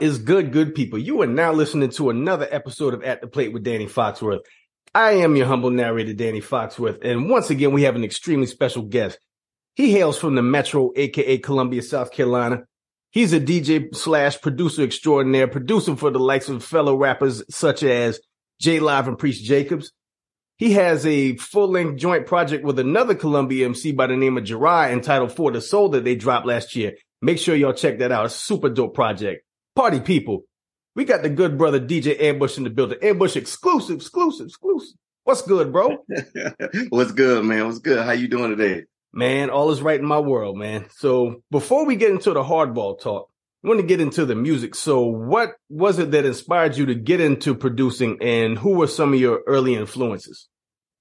Is good, good people? You are now listening to another episode of At the Plate with Danny Foxworth. I am your humble narrator, Danny Foxworth, and once again, we have an extremely special guest. He hails from the Metro, aka Columbia, South Carolina. He's a DJ slash producer extraordinaire, producing for the likes of fellow rappers such as J Live and Priest Jacobs. He has a full length joint project with another Columbia MC by the name of Jirai entitled For the Soul that they dropped last year. Make sure y'all check that out. A super dope project. Party people. We got the good brother DJ Ambush in the building. Ambush exclusive, exclusive, exclusive. What's good, bro? What's good, man? What's good? How you doing today? Man, all is right in my world, man. So before we get into the hardball talk, I want to get into the music. So what was it that inspired you to get into producing and who were some of your early influences?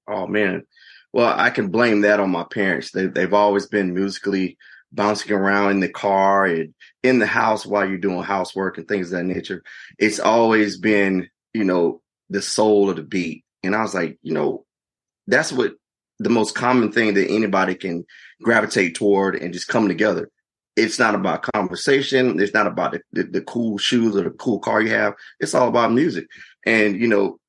Oh man. Well, I can blame that on my parents. They, they've always been musically bouncing around in the car and in the house while you're doing housework and things of that nature. It's always been, you know, the soul of the beat. And I was like, you know, that's what the most common thing that anybody can gravitate toward and just come together. It's not about conversation. It's not about the, the, the cool shoes or the cool car you have. It's all about music. And, you know,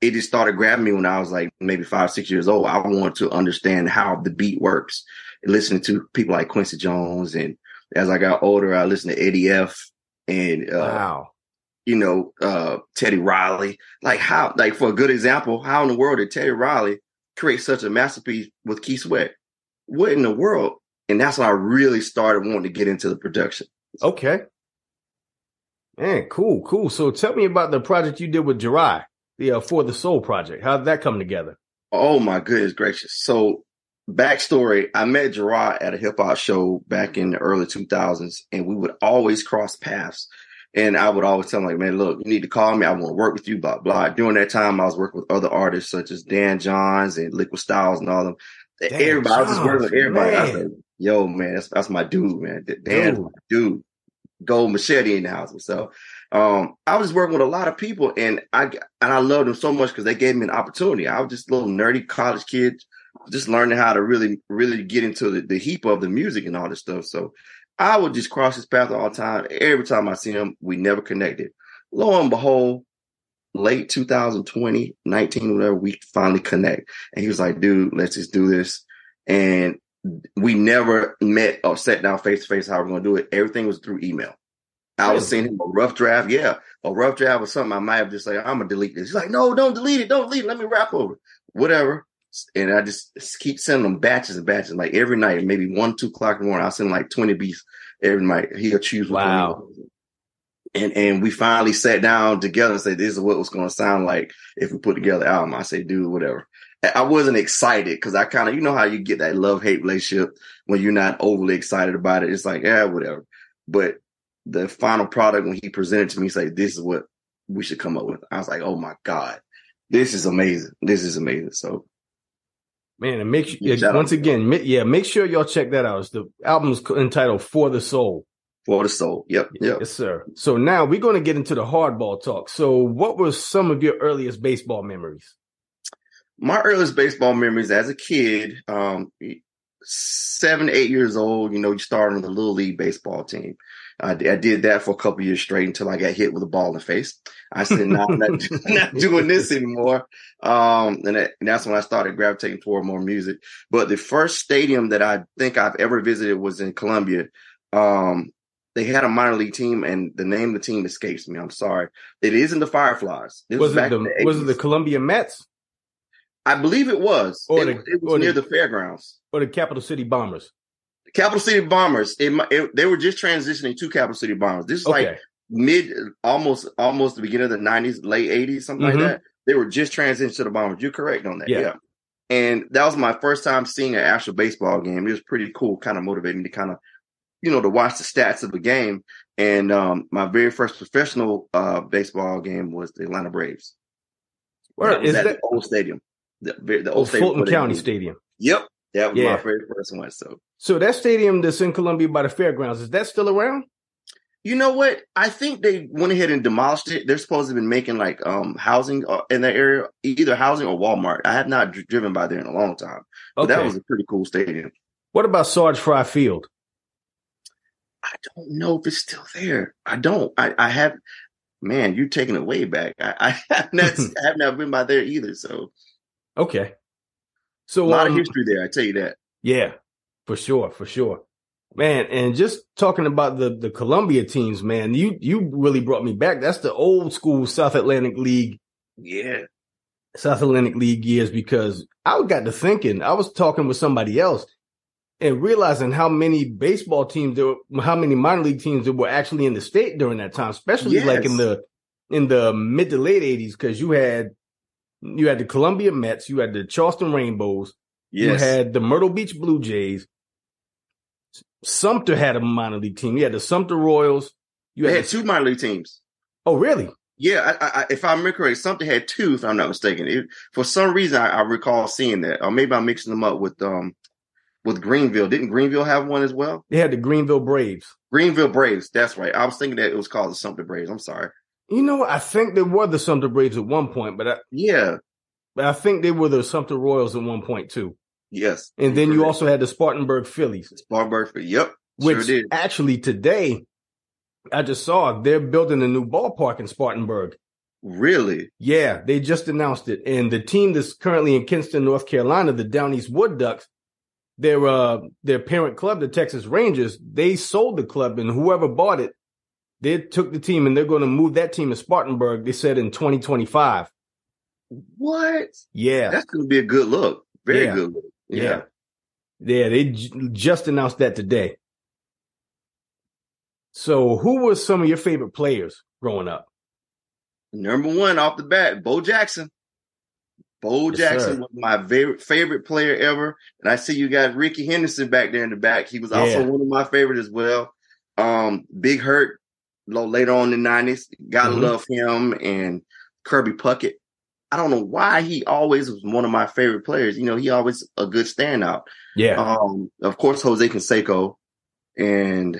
it just started grabbing me when I was like maybe five, six years old. I wanted to understand how the beat works. Listening to people like Quincy Jones, and as I got older, I listened to Eddie F. and uh, Wow. you know uh, Teddy Riley. Like how, like for a good example, how in the world did Teddy Riley create such a masterpiece with Keith Sweat? What in the world? And that's when I really started wanting to get into the production. Okay. Man, cool, cool. So tell me about the project you did with Jirai, the uh, For the Soul project. How did that come together? Oh my goodness gracious. So backstory, I met Gerard at a hip hop show back in the early 2000s and we would always cross paths. And I would always tell him like, man, look, you need to call me. I want to work with you, blah, blah. During that time, I was working with other artists such as Dan Johns and Liquid Styles and all them. Dan everybody, I was just working with Johns, everybody. I was like, yo, man, that's, that's my dude, man. Dan's Dude. my dude. Gold machete in the house. So, um, I was working with a lot of people and I, and I loved them so much because they gave me an opportunity. I was just a little nerdy college kid, just learning how to really, really get into the, the heap of the music and all this stuff. So I would just cross his path all the time. Every time I see him, we never connected. Lo and behold, late 2020, 19, whatever, we finally connect. And he was like, dude, let's just do this. And we never met or sat down face to face how we're going to do it. Everything was through email. I was sending him a rough draft. Yeah, a rough draft or something. I might have just like, I'm gonna delete this. He's like, no, don't delete it. Don't delete it. Let me rap over it. Whatever. And I just keep sending him batches and batches. Like every night, maybe one, two o'clock in the morning, I'll send like 20 beats every night. He'll choose one Wow. And and we finally sat down together and said, this is what was gonna sound like if we put together an album. I say, dude, whatever. I- wasn't excited because I kind of, you know how you get that love hate relationship when you're not overly excited about it. It's like, yeah, whatever. But the final product when he presented to me, he said, "This is what we should come up with." I was like, "Oh my god, this is amazing! This is amazing!" So Man, and make sure, Yeah, once again, ma- yeah, make sure y'all check that out. It's the album's entitled For the Soul. for the soul, yep, yep. Yes, sir. So now we're going to get into the hardball talk. So what were some of your earliest baseball memories? My earliest baseball memories as a kid, um, seven, eight years old. You know, you started on the little league baseball team. I, I did that for a couple years straight until I got hit with a ball in the face. I said, "No, I'm not, not doing this anymore." Um, and, that, and that's when I started gravitating toward more music. But the first stadium that I think I've ever visited was in Columbia. Um, they had a minor league team, and the name of the team escapes me. I'm sorry. It isn't the Fireflies. This Was it back the, was it the Columbia Mets I believe it was. Or it, the- it was near the- the fairgrounds. or the Capital City Bombers? Capital City Bombers. It, it, they were just transitioning to Capital City Bombers. This is Okay. like mid, almost, almost the beginning of the nineties, late eighties, something Mhm. like that. They were just transitioning to the Bombers. You're correct on that. Yeah. Yeah. And that was my first time seeing an actual baseball game. It was pretty cool. Kind of motivating me to kind of, you know, to watch the stats of the game. And um, my very first professional uh, baseball game was the Atlanta Braves. Where is at that? the old stadium. The, the Oh, old stadium. Fulton County. Stadium. Yep. That was Yeah. my very first one. So So that stadium that's in Columbia by the fairgrounds, is that still around? You know what? I think they went ahead and demolished it. They're supposed to have been making like um housing uh, in that area, either housing or Walmart. I have not driven by there in a long time, but Okay. that was a pretty cool stadium. what about Sarge Frye Field? I don't know if it's still there. I don't. I, I have. Man, you're taking it way back. I, I have not. I have not been by there either. So okay. So a lot um, of history there. I tell you that. Yeah, for sure, for sure. Man, and just talking about the the Columbia teams, man, you you really brought me back. That's the old school South Atlantic League. Yeah. South Atlantic League years because I got to thinking, I was talking with somebody else and realizing how many baseball teams there were, how many minor league teams that were actually in the state during that time, especially Yes. like in the in the mid to late eighties, because you had you had the Columbia Mets, you had the Charleston Rainbows, Yes. you had the Myrtle Beach Blue Jays. Sumter had a minor league team. You had the Sumter Royals. You they had, had the- two minor league teams. Oh, really? Yeah, I, I, if I remember correctly, something had two. If I'm not mistaken, it, for some reason I, I recall seeing that, or maybe I'm mixing them up with um with Greenville. Didn't Greenville have one as well? They had the Greenville Braves. Greenville Braves. That's right. I was thinking that it was called the Sumter Braves. I'm sorry. You know, I think they were the Sumter Braves at one point, but I, Yeah. but I think they were the Sumter Royals at one point too. Yes. And then you Correct. also had the Spartanburg Phillies, Spartanburg. Yep. which sure did. actually today I just saw they're building a new ballpark in Spartanburg. Really? Yeah, they just announced it. And the team that's currently in Kinston, North Carolina, the Down East Wood Ducks, their uh their parent club, the Texas Rangers, they sold the club and whoever bought it, they took the team and they're going to move that team to Spartanburg, they said in 2025. What? Yeah. That's going to be a good look. Very Yeah. good look. Yeah. Yeah, they j- just announced that today. So, who were some of your favorite players growing up? Number one off the bat, Bo Jackson. Bo Yes, Jackson sir. was my favorite favorite player ever. And I see you got Rickey Henderson back there in the back. He was also Yeah. one of my favorite as well. Um, Big Hurt lo- later on in the nineties. Gotta Mhm. love him and Kirby Puckett. I don't know why he always was one of my favorite players. You know, he always a good standout. Yeah. Um, of course, Jose Canseco, and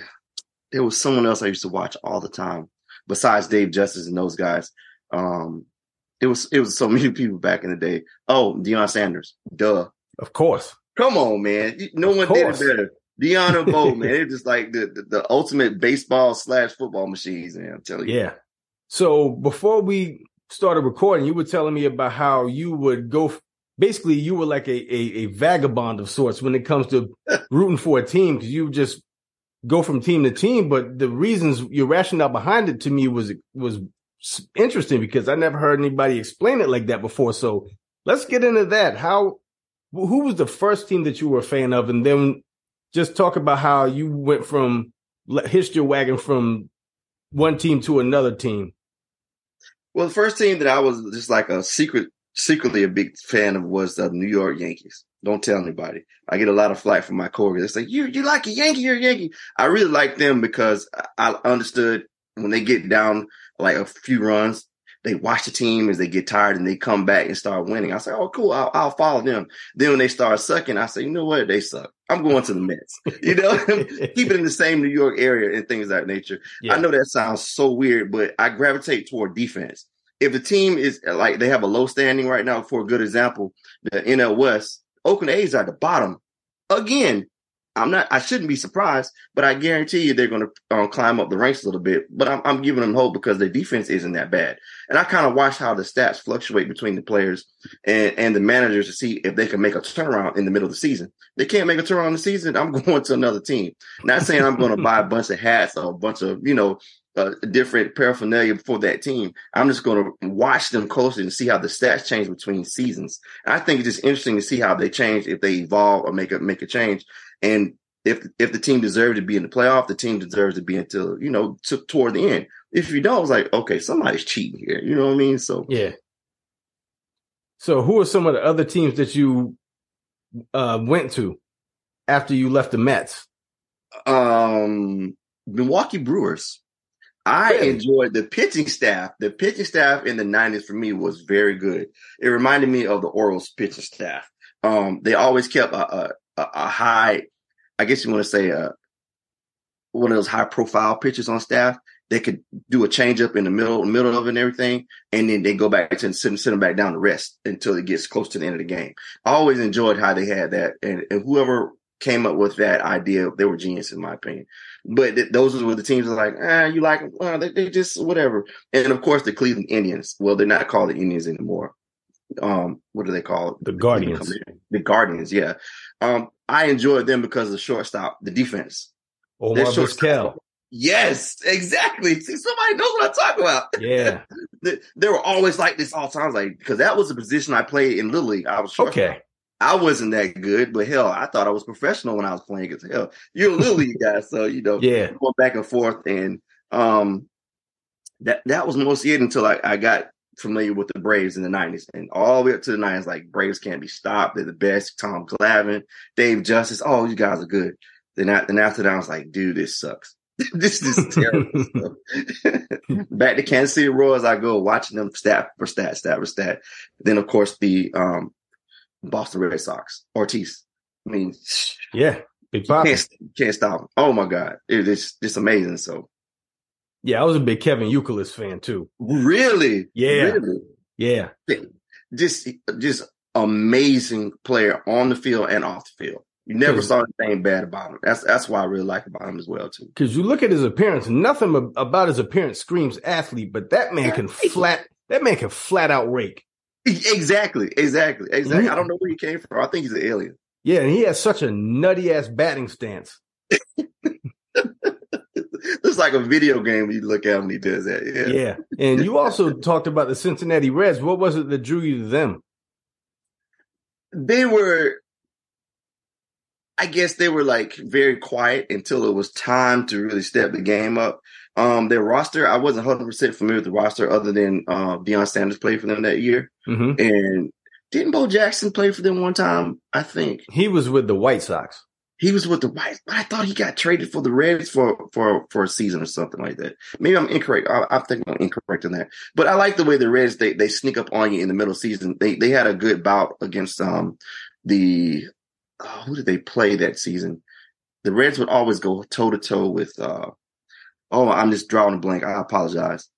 there was someone else I used to watch all the time besides Dave Justice and those guys. Um, it was it was so many people back in the day. Oh, Deion Sanders, duh. of course. Come on, man. No Of one did it better. Deion and Bo, man, they're just like the, the the ultimate baseball slash football machines, man. I'm telling you. Yeah. So, before we started recording, you were telling me about how you would go. Basically, you were like a, a, a vagabond of sorts when it comes to rooting for a team because you just go from team to team. But the reasons your rationale behind it to me was was interesting because I never heard anybody explain it like that before. So let's get into that. How who was the first team that you were a fan of, and then just talk about how you went from hitched your wagon from one team to another team. Well, the first team that I was just like a secret, secretly a big fan of was the New York Yankees. Don't tell anybody. I get a lot of flack from my coworkers. They say, you, you like a Yankee, you're a Yankee. I really like them because I I understood when they get down like a few runs, they watch the team as they get tired and they come back and start winning. I say, oh, cool. I'll, I'll follow them. Then when they start sucking, I say, you know what? They suck. I'm going to the Mets. You know, keep it in the same New York area and things of that nature. Yeah. I know that sounds so weird, but I gravitate toward defense. If the team is like they have a low standing right now, for a good example, the NL West, Oakland A's are at the bottom again. I'm not. I shouldn't be surprised, but I guarantee you they're going to um, climb up the ranks a little bit. But I'm, I'm giving them hope because their defense isn't that bad. And I kind of watch how the stats fluctuate between the players and, and the managers to see if they can make a turnaround in the middle of the season. They can't make a turnaround in the season. I'm going to another team. Not saying I'm going to buy a bunch of hats or a bunch of you know uh, different paraphernalia for that team. I'm just going to watch them closely and see how the stats change between seasons. And I think it's just interesting to see how they change if they evolve or make a make a change. And if if the team deserves to be in the playoff, the team deserves to be until you know to, toward the end. If you don't, it's like okay, somebody's cheating here. You know what I mean? So Yeah. So, who are some of the other teams that you uh, went to after you left the Mets? um Milwaukee Brewers. I Really? enjoyed the pitching staff. The pitching staff in the 90s for me was very good. It reminded me of the Orioles pitching staff. Um, they always kept a, a, a a high, I guess you want to say, uh, one of those high profile pitchers on staff. They could do a changeup in the middle, middle of it and everything, and then they go back to sit, sit them back down to rest until it gets close to the end of the game. I always enjoyed how they had that, and, and whoever came up with that idea, they were genius in my opinion. But th- those were the teams that are like, ah, you like them? Uh, they, they just whatever. And of course, the Cleveland Indians. Well, they're not called the Indians anymore. Um, what do they call it? The Guardians. The Guardians, yeah. Um, I enjoyed them because of the shortstop, the defense. Omar shortstop- Vizquel. Yes, exactly. See, somebody knows what I talk about. Yeah. they, they were always like this all times, like because that was the position I played in Little League. I was short. Okay. I wasn't that good, but hell, I thought I was professional when I was playing against hell. You're a Little League guy, so you know, Yeah. going back and forth, and um, that that was mostly it until I, I got familiar with the Braves in the '90s, and all the way up to the '90s, like Braves can't be stopped. They're the best. Tom Glavine, Dave Justice, oh, you guys are good. Then, I, then after that, I was like, dude, this sucks. this is terrible. Back to Kansas City Royals, I go watching them stat for stat, stat for stat. Then, of course, the um, Boston Red Sox, Ortiz. I mean, Yeah. Big Pop. can't can't stop him. Oh my god, it is just amazing. So Yeah, I was a big Kevin Youkilis fan too. really, Yeah. really, Yeah. just just amazing player on the field and off the field. You never saw anything bad about him. That's that's why I really like about him as well too. Because you look at his appearance, nothing about his appearance screams athlete, but that man can flat, that man can flat out rake. Exactly, exactly, exactly. I don't know where he came from. I think he's an alien. Yeah, and he has such a nutty ass batting stance. it's like a video game you look at him he does that. Yeah. Yeah. And you also talked about the Cincinnati Reds. What was it that drew you to them? They were I guess they were like very quiet until it was time to really step the game up. Um, their roster, I wasn't 100% familiar with the roster other than uh, Deion Sanders played for them that year. hmm And didn't Bo Jackson play for them one time? I think He was with the White Sox. he was with the White. I thought he got traded for the Reds for for for a season or something like that. Maybe I'm incorrect. I, I think I'm incorrect in that. But I like the way the Reds they they sneak up on you in the middle season. They they had a good bout against um the oh, who did they play that season? The Reds would always go toe to toe with. uh Oh, I'm just drawing a blank. I apologize.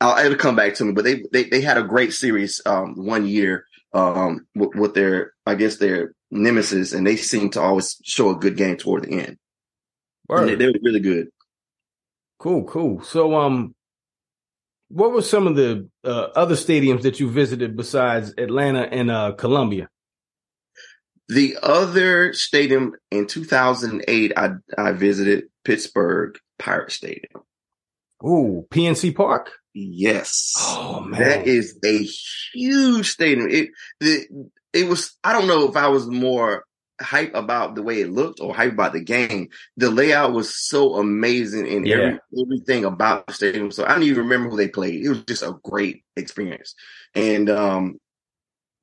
I'll, it'll come back to me, but they, they, they had a great series, um, one year, um, with, with their, I guess their nemesis, and they seemed to always show a good game toward the end. They, they were really good. Cool, cool. So, um, what were some of the uh, other stadiums that you visited besides Atlanta and uh, Columbia? The other stadium in 2008, I, I visited Pittsburgh Pirate Stadium. Ooh, PNC Park. Yes. Oh man, That is a huge stadium. It the it was I don't know if I was more hype about the way it looked or hype about the game. The layout was so amazing and Yeah. every, everything about the stadium. So I don't even remember who they played. It was just a great experience. And um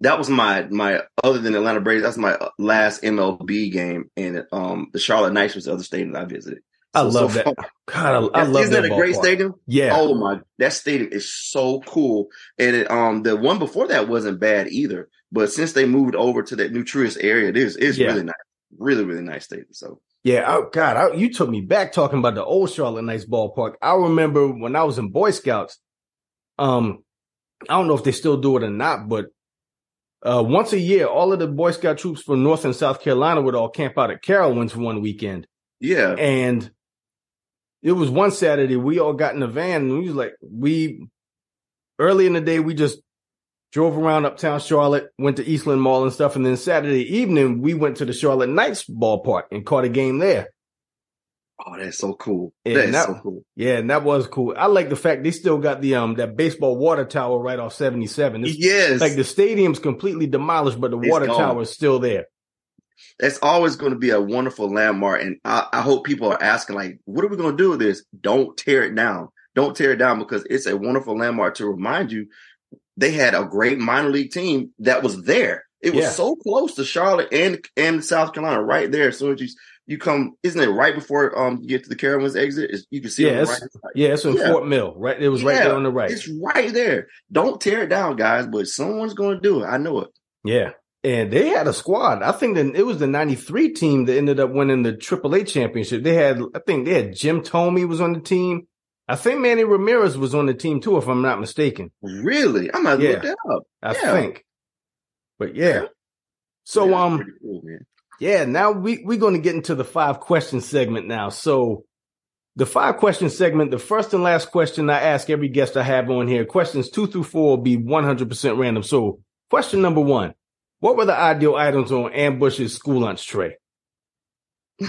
that was my my other than Atlanta Braves, that's my last MLB game. And um the Charlotte Knights was the other stadium I visited. I So- love so that. God, I, I love Isn't that, a great stadium? Yeah, Oh my, that stadium is so cool. And it, um, the one before that wasn't bad either. But since they moved over to that Truist area, it is it's Yeah. really nice, really really nice stadium. So yeah. Oh God, I, you took me back talking about the old Charlotte Knights ballpark. I remember when I was in Boy Scouts. Um, I don't know if they still do it or not, but uh, once a year, all of the Boy Scout troops from North and South Carolina would all camp out at Carowinds one weekend. yeah, And it was one Saturday, we all got in the van and we was like, we early in the day, we just drove around uptown Charlotte, went to Eastland Mall and stuff. And then Saturday evening, we went to the Charlotte Knights ballpark and caught a game there. Oh that's so cool. Yeah, that is that- so cool. Yeah, and that was cool. I like the fact they still got the um that baseball water tower right off 77. It's Yes, like the stadium's completely demolished, but the It's water gone. tower is still there. that's always going to be a wonderful landmark. And I, I hope people are asking like, what are we going to do with this? Don't tear it down. Don't tear it down because it's a wonderful landmark to remind you they had a great minor league team that was there. It was Yeah. so close to Charlotte and and South Carolina, right there. As soon as you you come, isn't it right before um you get to the Carowinds exit? It's- you can see it on right. Yeah, it's in Yeah. Fort Mill, right? It was right there on the right. It's right there. Don't tear it down, guys. But someone's going to do it. I know it. Yeah. And they had a squad. I think that it was the 93 team that ended up winning the AAA championship. They had, I think they had Jim Thome was on the team. I think Manny Ramirez was on the team too, if I'm not mistaken. Really, I'm gonna Yeah. look that up. I Yeah. think. But yeah. So Yeah, um cool. Yeah, now we we're going to get into the five question segment now. So the five question segment, the first and last question I ask every guest I have on here, questions two through four will be 100% random. So question number one, what were the ideal items on Ambush's school lunch tray?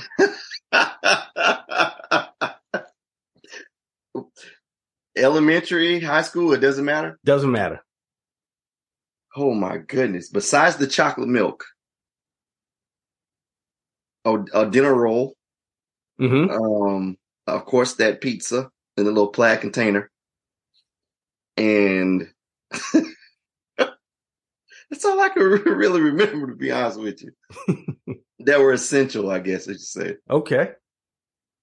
Elementary, high school, it doesn't matter. Doesn't matter. Oh my goodness! Besides the chocolate milk, oh, a dinner roll, hmm um, of course that pizza in the little plaid container, and that's all I can really remember. To be honest with you, that were essential, I guess I should say. Okay.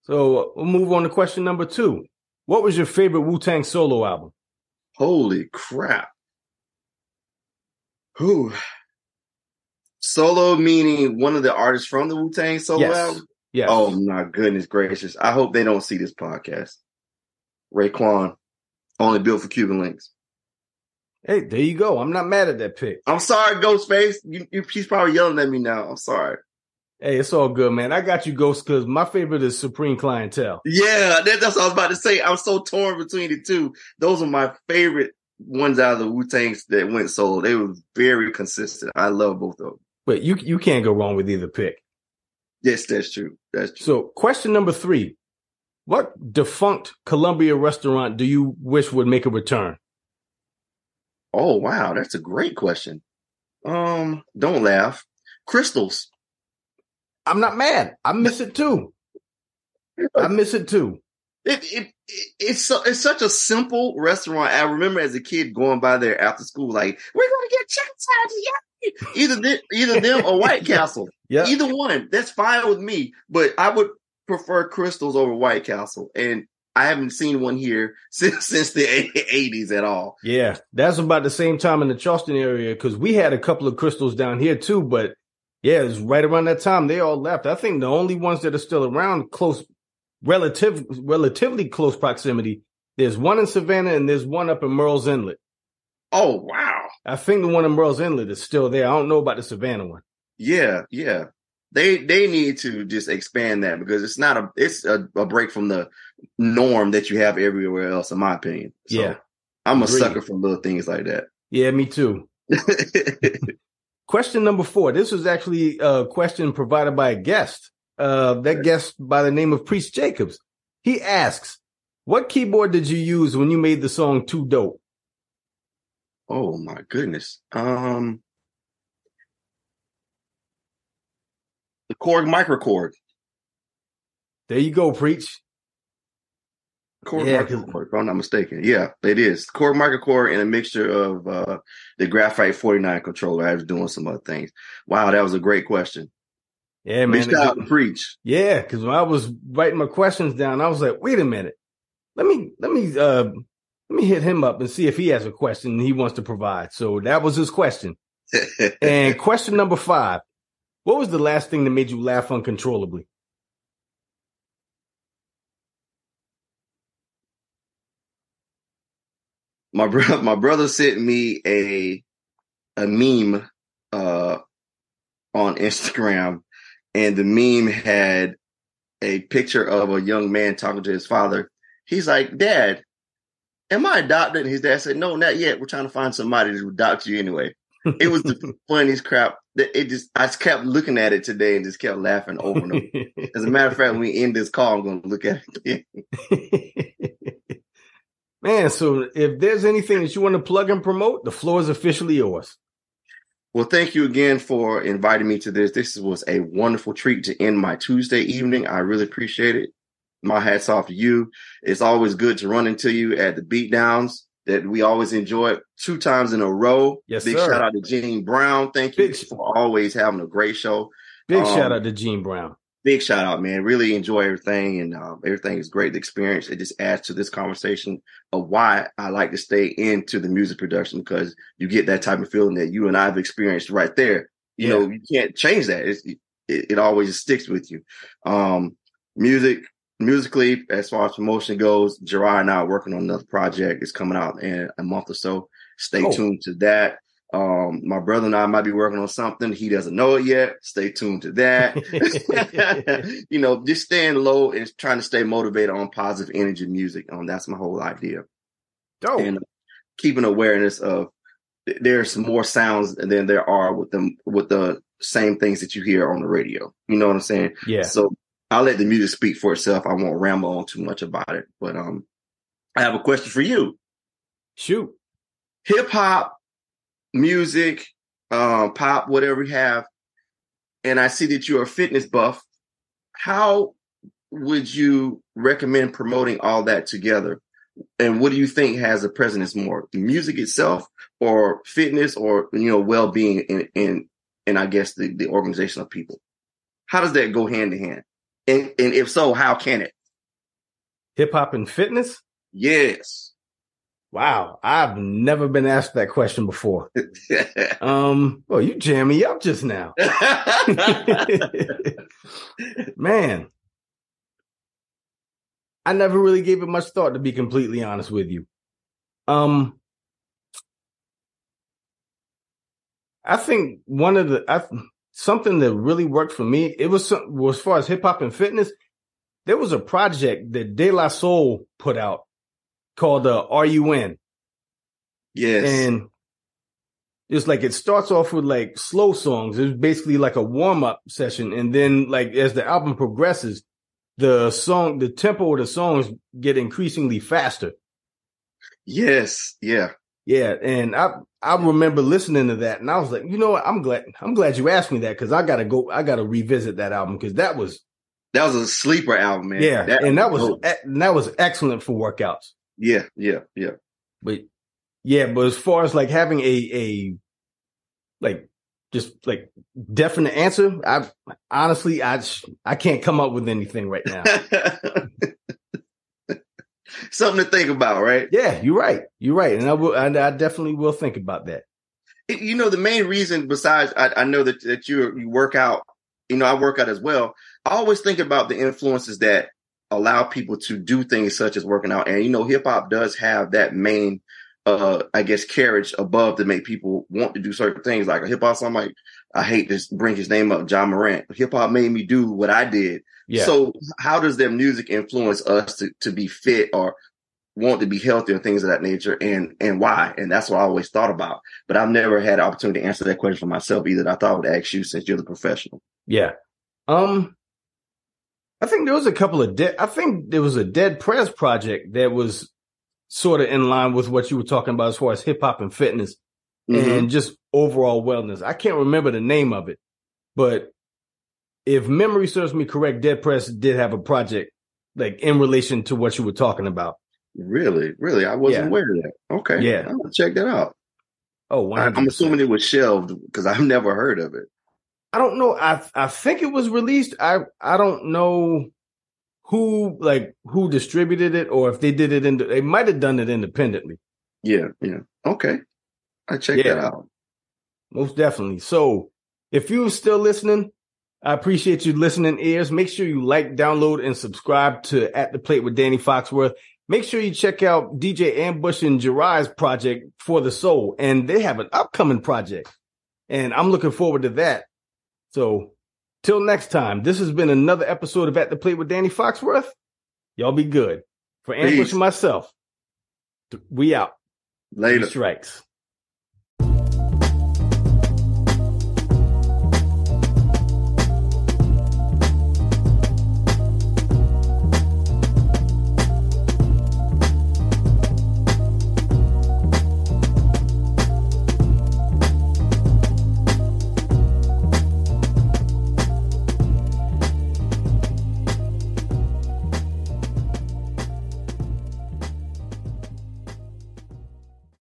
So we'll move on to question number two. What was your favorite Wu Tang solo album? Holy crap! Who? Solo meaning one of the artists from the Wu Tang solo Yes. album. Yes. Oh my goodness gracious! I hope they don't see this podcast. Raekwon, only built for Cuban Linx. Hey, there you go. I'm not mad at that pick. I'm sorry, Ghostface. You, you, she's probably yelling at me now. I'm sorry. Hey, it's all good, man. I got you, Ghost, because my favorite is Supreme Clientele. Yeah, that, that's what I was about to say. I'm so torn between the two. Those are my favorite ones out of the Wu Tangs that went solo. They were very consistent. I love both of them. But you you can't go wrong with either pick. Yes, that's true. That's true. So, question number three: What defunct Columbia restaurant do you wish would make a return? Oh wow, that's a great question. Um, don't laugh. Krystals. I'm not mad. I miss it too. I miss it too. It, it, it it's so, it's such a simple restaurant. I remember as a kid going by there after school, like we're gonna get chicken sandwiches. Either them, either them or White Castle. Yeah. Either one, that's fine with me. But I would prefer Krystals over White Castle, and I haven't seen one here since since the eighties at all. Yeah, that's about the same time in the Charleston area because we had a couple of Krystals down here too. But yeah, it's right around that time they all left. I think the only ones that are still around, close, relative, relatively close proximity. There's one in Savannah and there's one up in Murrells Inlet. Oh wow, I think the one in Murrells Inlet is still there. I don't know about the Savannah one. yeah, yeah. They they need to just expand that because it's not a it's a, a break from the norm that you have everywhere else, in my opinion. So Yeah. I'm a Agreed. sucker for little things like that. Yeah, me too. Question number four. This was actually a question provided by a guest. Uh, that guest by the name of Priest Jacobs. He asks, "What keyboard did you use when you made the song Too Dope?" Oh my goodness. Um, the Korg microKORG. There you go, preach. Korg Yeah, microKORG, if I'm not mistaken. Yeah, it is. Korg microKORG and a mixture of uh, the Graphite 49 controller. I was doing some other things. Wow, that was a great question. Yeah, man. shout out to Preach. Yeah, because when I was writing my questions down, I was like, "Wait a minute, let me let me uh let me hit him up and see if he has a question he wants to provide." So that was his question. And question number five: What was the last thing that made you laugh uncontrollably? my brother my brother sent me a a meme uh on Instagram and the meme had a picture of a young man talking to his father. He's like, Dad, am I adopted? And his dad said, No, not yet. We're trying to find somebody to adopt you anyway. It was the funniest crap. That It just I just kept looking at it today and just kept laughing over and over. As a matter of fact, when we end this call, I'm gonna look at it again. Man, so if there's anything that you want to plug and promote, the floor is officially yours. Well, thank you again for inviting me to this. This was a wonderful treat to end my Tuesday evening. I really appreciate it. My hats off to you. It's always good to run into you at the beatdowns that we always enjoy two times in a row. Yes, Big sir. shout out to Gene Brown. Thank you Big for always having a great show. Big Um, shout out to Gene Brown. Big shout out, man. Really enjoy everything and um, everything is great experience. It just adds to this conversation of why I like to stay into the music production because you get that type of feeling that you and I have experienced right there. You Yeah. know, you can't change that. It's, it, it always sticks with you. Um, music, musically, as far as promotion goes, Gerard and I are working on another project. It's coming out in a month or so. Stay Oh. tuned to that. Um, my brother and I might be working on something. He doesn't know it yet. Stay tuned to that. you know, just staying low and trying to stay motivated on positive energy music. Um, that's my whole idea. Dope. And keeping awareness of there's more sounds than there are with them with the same things that you hear on the radio. You know what I'm saying? Yeah. So I'll let the music speak for itself. I won't ramble on too much about it. But um I have a question for you. Shoot. Hip hop, music, um, pop, whatever you have, and I see that you're a fitness buff. How would you recommend promoting all that together? And what do you think has a presence more? Music itself or fitness or you know well-being in in in I guess the, the organization of people. How does that go hand in hand? And and if so, how can it? Hip hop and fitness? Yes. Wow, I've never been asked that question before. um, well, you jammed me up just now. Man, I never really gave it much thought to be completely honest with you. Um, I think one of the I, something that really worked for me it was, was as far as hip hop and fitness. There was a project that De La Soul put out called uh, In?" Yes, and it's like it starts off with like slow songs. It's basically like a warm up session, and then like as the album progresses, the song, the tempo of the songs get increasingly faster. Yes, yeah, yeah, and I I remember listening to that, and I was like, you know what, I'm glad I'm glad you asked me that because I gotta go, I gotta revisit that album because that was that was a sleeper album, man. Yeah, that, and that was and that was excellent for workouts. Yeah, yeah, yeah. But yeah, but as far as like having a a like just like definite answer, I honestly I I can't come up with anything right now. Something to think about, right? Yeah, you're right. You're right, and I will. I, I definitely will think about that. You know, the main reason, besides I, I know that that you you work out. You know, I work out as well. I always think about the influences that allow people to do things such as working out. And you know, hip hop does have that main, uh, I guess, carriage above to make people want to do certain things. Like a hip hop song, like I hate to bring his name up, Ja Morant. Hip hop made me do what I did. Yeah. So how does their music influence us to to be fit or want to be healthy and things of that nature and and why and that's what i always thought about but i've never had an opportunity to answer that question for myself either i thought i would ask you since you're the professional yeah um I think there was a couple of dead. I think there was a Dead Prez project that was sort of in line with what you were talking about as far as hip hop and fitness mm-hmm. and just overall wellness. I can't remember the name of it, but if memory serves me correct, Dead Prez did have a project like in relation to what you were talking about. Really, really, I wasn't yeah. aware of that. Okay, yeah, I'm gonna check that out. Oh, 100%. I'm assuming it was shelved because I've never heard of it. I don't know. I I think it was released. I I don't know who like who distributed it or if they did it in. They might have done it independently. Yeah, yeah. Okay, I check yeah, that out. Most definitely. So if you're still listening, I appreciate you listening ears. Make sure you like, download, and subscribe to At the Plate with Danny Foxworth. Make sure you check out DJ Ambush and Jirai's project for the soul, and they have an upcoming project, and I'm looking forward to that. So till next time, this has been another episode of At the Plate with Danny Foxworth. Y'all be good. For Ambush and myself, we out. Later. Strikes.